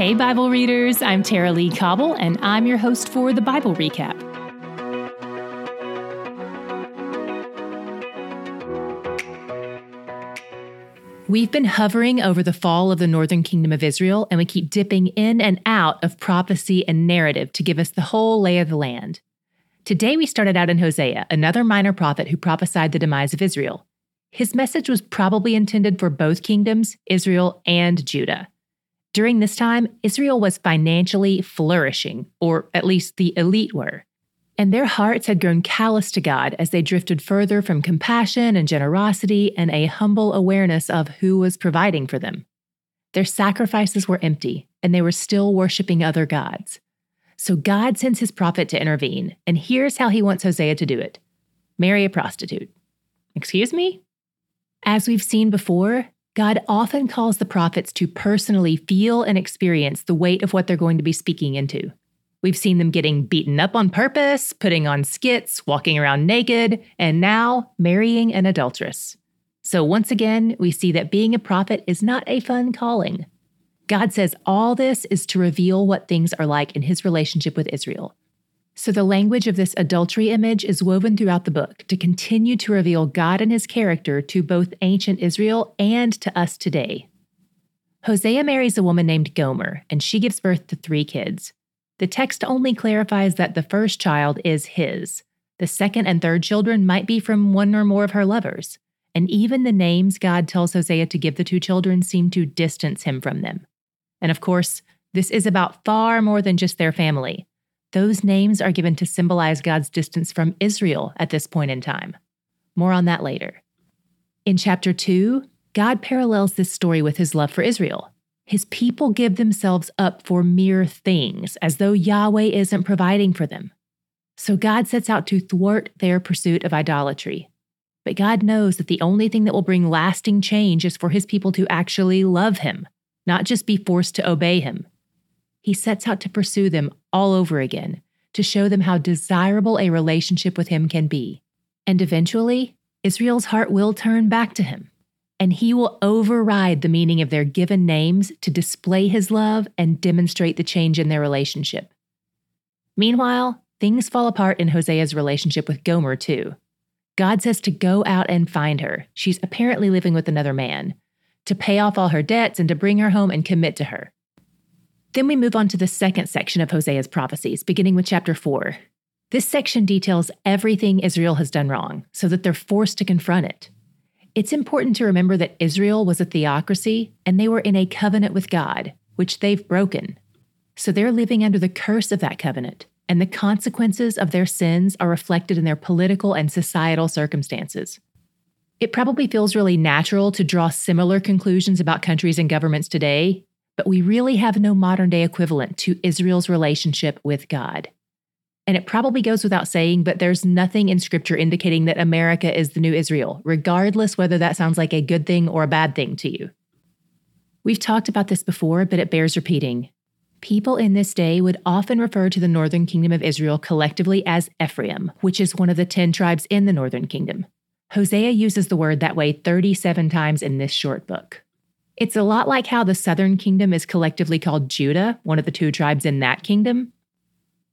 Hey, Bible readers, I'm Tara-Leigh Cobble, and I'm your host for the Bible Recap. We've been hovering over the fall of the northern kingdom of Israel, and we keep dipping in and out of prophecy and narrative to give us the whole lay of the land. Today, we started out in Hosea, another minor prophet who prophesied the demise of Israel. His message was probably intended for both kingdoms, Israel and Judah. During this time, Israel was financially flourishing, or at least the elite were. And their hearts had grown callous to God as they drifted further from compassion and generosity and a humble awareness of who was providing for them. Their sacrifices were empty, and they were still worshiping other gods. So God sends his prophet to intervene, and here's how he wants Hosea to do it marry a prostitute. Excuse me? As we've seen before, God often calls the prophets to personally feel and experience the weight of what they're going to be speaking into. We've seen them getting beaten up on purpose, putting on skits, walking around naked, and now marrying an adulteress. So once again, we see that being a prophet is not a fun calling. God says all this is to reveal what things are like in his relationship with Israel. So the language of this adultery image is woven throughout the book to continue to reveal God and his character to both ancient Israel and to us today. Hosea marries a woman named Gomer, and she gives birth to three kids. The text only clarifies that the first child is his. The second and third children might be from one or more of her lovers. And even the names God tells Hosea to give the two children seem to distance him from them. And of course, this is about far more than just their family. Those names are given to symbolize God's distance from Israel at this point in time. More on that later. In chapter 2, God parallels this story with his love for Israel. His people give themselves up for mere things, as though Yahweh isn't providing for them. So God sets out to thwart their pursuit of idolatry. But God knows that the only thing that will bring lasting change is for his people to actually love him, not just be forced to obey him he sets out to pursue them all over again to show them how desirable a relationship with him can be. And eventually, Israel's heart will turn back to him, and he will override the meaning of their given names to display his love and demonstrate the change in their relationship. Meanwhile, things fall apart in Hosea's relationship with Gomer, too. God says to go out and find her. She's apparently living with another man, to pay off all her debts and to bring her home and commit to her. Then we move on to the second section of Hosea's prophecies, beginning with chapter 4. This section details everything Israel has done wrong so that they're forced to confront it. It's important to remember that Israel was a theocracy and they were in a covenant with God, which they've broken. So they're living under the curse of that covenant, and the consequences of their sins are reflected in their political and societal circumstances. It probably feels really natural to draw similar conclusions about countries and governments today, but we really have no modern day equivalent to Israel's relationship with God. And it probably goes without saying, but there's nothing in scripture indicating that America is the new Israel, regardless whether that sounds like a good thing or a bad thing to you. We've talked about this before, but it bears repeating. People in this day would often refer to the northern kingdom of Israel collectively as Ephraim, which is one of the 10 tribes in the northern kingdom. Hosea uses the word that way 37 times in this short book. It's a lot like how the southern kingdom is collectively called Judah, one of the two tribes in that kingdom.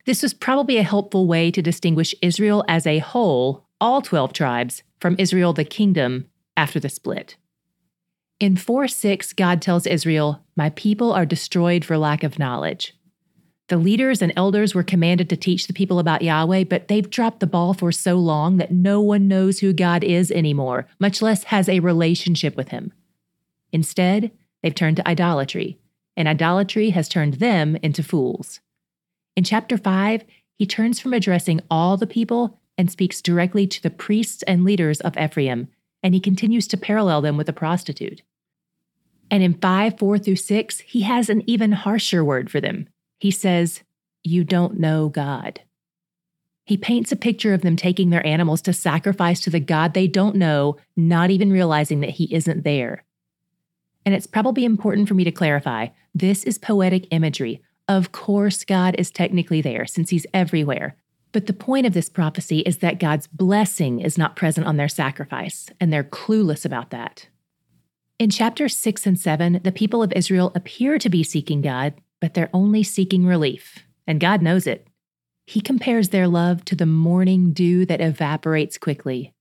This was probably a helpful way to distinguish Israel as a whole, all 12 tribes, from Israel the kingdom after the split. In 4 6, God tells Israel, My people are destroyed for lack of knowledge. The leaders and elders were commanded to teach the people about Yahweh, but they've dropped the ball for so long that no one knows who God is anymore, much less has a relationship with Him. Instead, they've turned to idolatry, and idolatry has turned them into fools. In chapter 5, he turns from addressing all the people and speaks directly to the priests and leaders of Ephraim, and he continues to parallel them with a prostitute. And in 5 4 through 6, he has an even harsher word for them. He says, You don't know God. He paints a picture of them taking their animals to sacrifice to the God they don't know, not even realizing that he isn't there. And it's probably important for me to clarify this is poetic imagery. Of course, God is technically there since he's everywhere. But the point of this prophecy is that God's blessing is not present on their sacrifice, and they're clueless about that. In chapters 6 and 7, the people of Israel appear to be seeking God, but they're only seeking relief, and God knows it. He compares their love to the morning dew that evaporates quickly.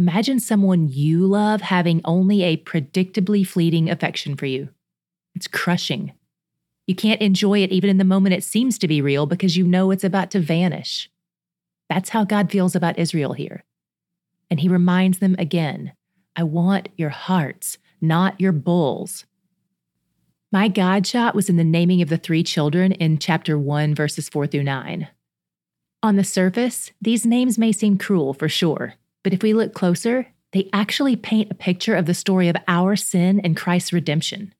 Imagine someone you love having only a predictably fleeting affection for you. It's crushing. You can't enjoy it even in the moment it seems to be real because you know it's about to vanish. That's how God feels about Israel here. And he reminds them again I want your hearts, not your bulls. My God shot was in the naming of the three children in chapter 1, verses 4 through 9. On the surface, these names may seem cruel for sure, but if we look closer, they actually paint a picture of the story of our sin and Christ's redemption.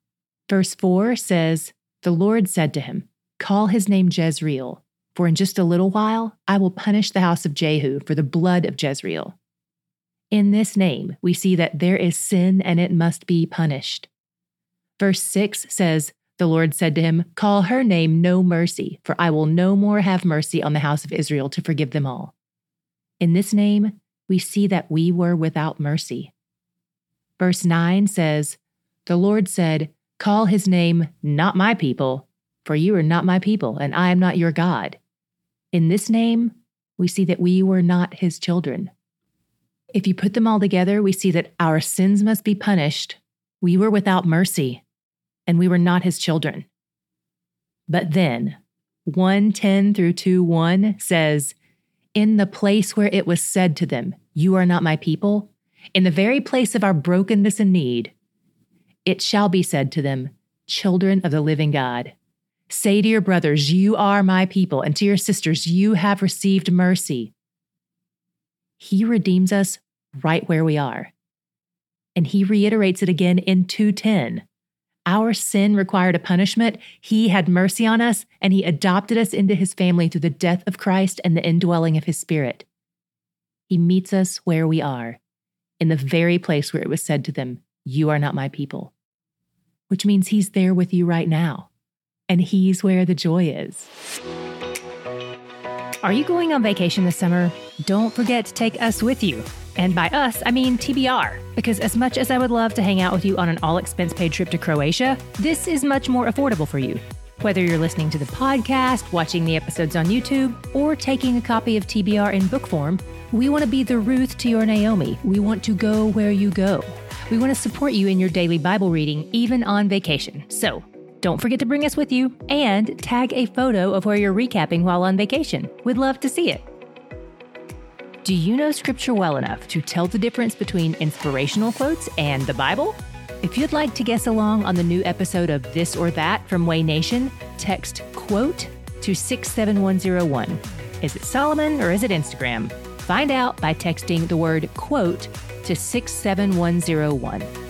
Verse 4 says, The Lord said to him, Call his name Jezreel, for in just a little while I will punish the house of Jehu for the blood of Jezreel. In this name, we see that there is sin and it must be punished. Verse 6 says, The Lord said to him, Call her name No Mercy, for I will no more have mercy on the house of Israel to forgive them all. In this name, we see that we were without mercy. Verse 9 says, The Lord said, Call his name Not My People, for you are not my people, and I am not your God. In this name, we see that we were not his children. If you put them all together, we see that our sins must be punished. We were without mercy and we were not his children. But then, 110 through 2 1 says, In the place where it was said to them, You are not my people, in the very place of our brokenness and need, it shall be said to them, Children of the living God. Say to your brothers, You are my people, and to your sisters, You have received mercy. He redeems us right where we are. And he reiterates it again in 210 our sin required a punishment. He had mercy on us, and He adopted us into His family through the death of Christ and the indwelling of His Spirit. He meets us where we are, in the very place where it was said to them, You are not my people, which means He's there with you right now, and He's where the joy is. Are you going on vacation this summer? Don't forget to take us with you. And by us, I mean TBR, because as much as I would love to hang out with you on an all expense paid trip to Croatia, this is much more affordable for you. Whether you're listening to the podcast, watching the episodes on YouTube, or taking a copy of TBR in book form, we want to be the Ruth to your Naomi. We want to go where you go. We want to support you in your daily Bible reading, even on vacation. So don't forget to bring us with you and tag a photo of where you're recapping while on vacation. We'd love to see it. Do you know Scripture well enough to tell the difference between inspirational quotes and the Bible? If you'd like to guess along on the new episode of This or That from Way Nation, text quote to 67101. Is it Solomon or is it Instagram? Find out by texting the word quote to 67101.